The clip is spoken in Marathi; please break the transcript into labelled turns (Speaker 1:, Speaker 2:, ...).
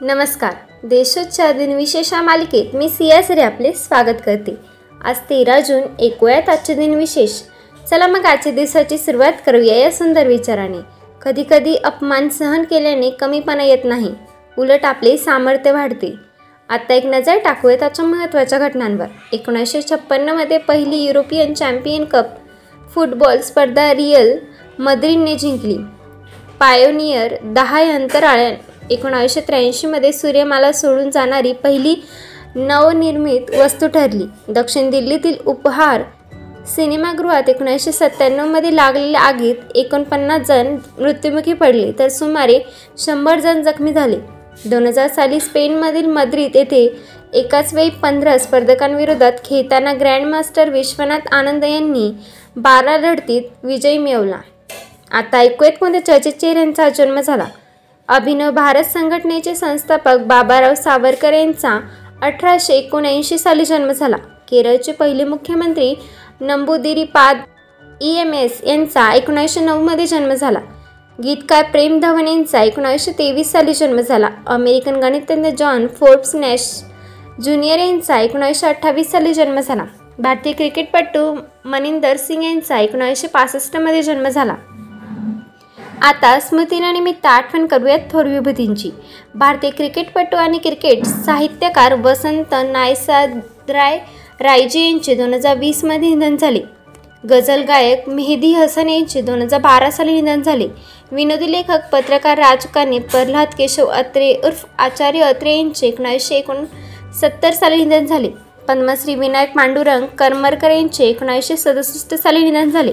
Speaker 1: नमस्कार. देशोच्चार दिन विशेष मालिकेत मी सियासरी आपले स्वागत करते. आज तेरा जून ऐकूयात आजचे दिन विशेष. चला मग आजच्या दिवसाची सुरुवात करूया या सुंदर विचाराने. कधीकधी अपमान सहन केल्याने कमीपणा येत नाही. उलट आपले सामर्थ्य वाढते. आता एक नजर टाकूया त्याच्या महत्त्वाच्या घटनांवर. एकोणीसशे छप्पन्नमध्ये पहिली युरोपियन चॅम्पियन कप फुटबॉल स्पर्धा रियल मद्रिनने जिंकली. पायोनियर दहा अंतराळ्या एकोणावीसशे त्र्याऐंशीमध्ये सूर्यमाला सोडून जाणारी पहिली नवनिर्मित वस्तू ठरली. दक्षिण दिल्लीतील उपहार सिनेमागृहात एकोणीसशे सत्त्याण्णवमध्ये लागलेल्या आगीत एकोणपन्नास जण मृत्युमुखी पडले तर सुमारे शंभर जण जखमी झाले. दोन हजार साली स्पेनमधील मद्रिद येथे एकाच वेळी पंधरा स्पर्धकांविरोधात खेळताना ग्रँडमास्टर विश्वनाथ आनंद यांनी बारा लढतीत विजय मिळवला. आता ऐकूयात कोणत्या चर्चित चेहऱ्यांचा जन्म झाला. अभिनव भारत संघटनेचे संस्थापक बाबाराव सावरकर यांचा अठराशे एकोणऐंशी साली जन्म झाला. केरळचे पहिले मुख्यमंत्री नंबुदिरीपाद ई एम एस यांचा एकोणीसशे नऊमध्ये जन्म झाला. गीतकार प्रेम धवन यांचा एकोणीसशे तेवीस साली जन्म झाला. अमेरिकन गणितज्ञ जॉन फोर्ब्स नॅश ज्युनियर यांचा एकोणीसशे अठ्ठावीस साली जन्म झाला. भारतीय क्रिकेटपटू मनिंदर सिंग यांचा एकोणीसशे पासष्टमध्ये जन्म झाला. आता स्मृतीनिमित्त आठवण करूयात थोर विभूतींची. भारतीय क्रिकेटपटू आणि क्रिकेट साहित्यकार वसंत नायसादराय रायजी यांचे दोन हजार वीसमध्ये निधन झाले. गझल गायक मेहदी हसन यांचे दोन हजार बारा साली निधन झाले. विनोदी लेखक पत्रकार राजकारणी प्रल्हाद केशव अत्रे उर्फ आचार्य अत्रे यांचे एकोणीसशे एकोणसत्तर साली निधन झाले. पद्मश्री विनायक पांडुरंग करमरकर यांचे एकोणीसशे सदुसष्ट साली निधन झाले.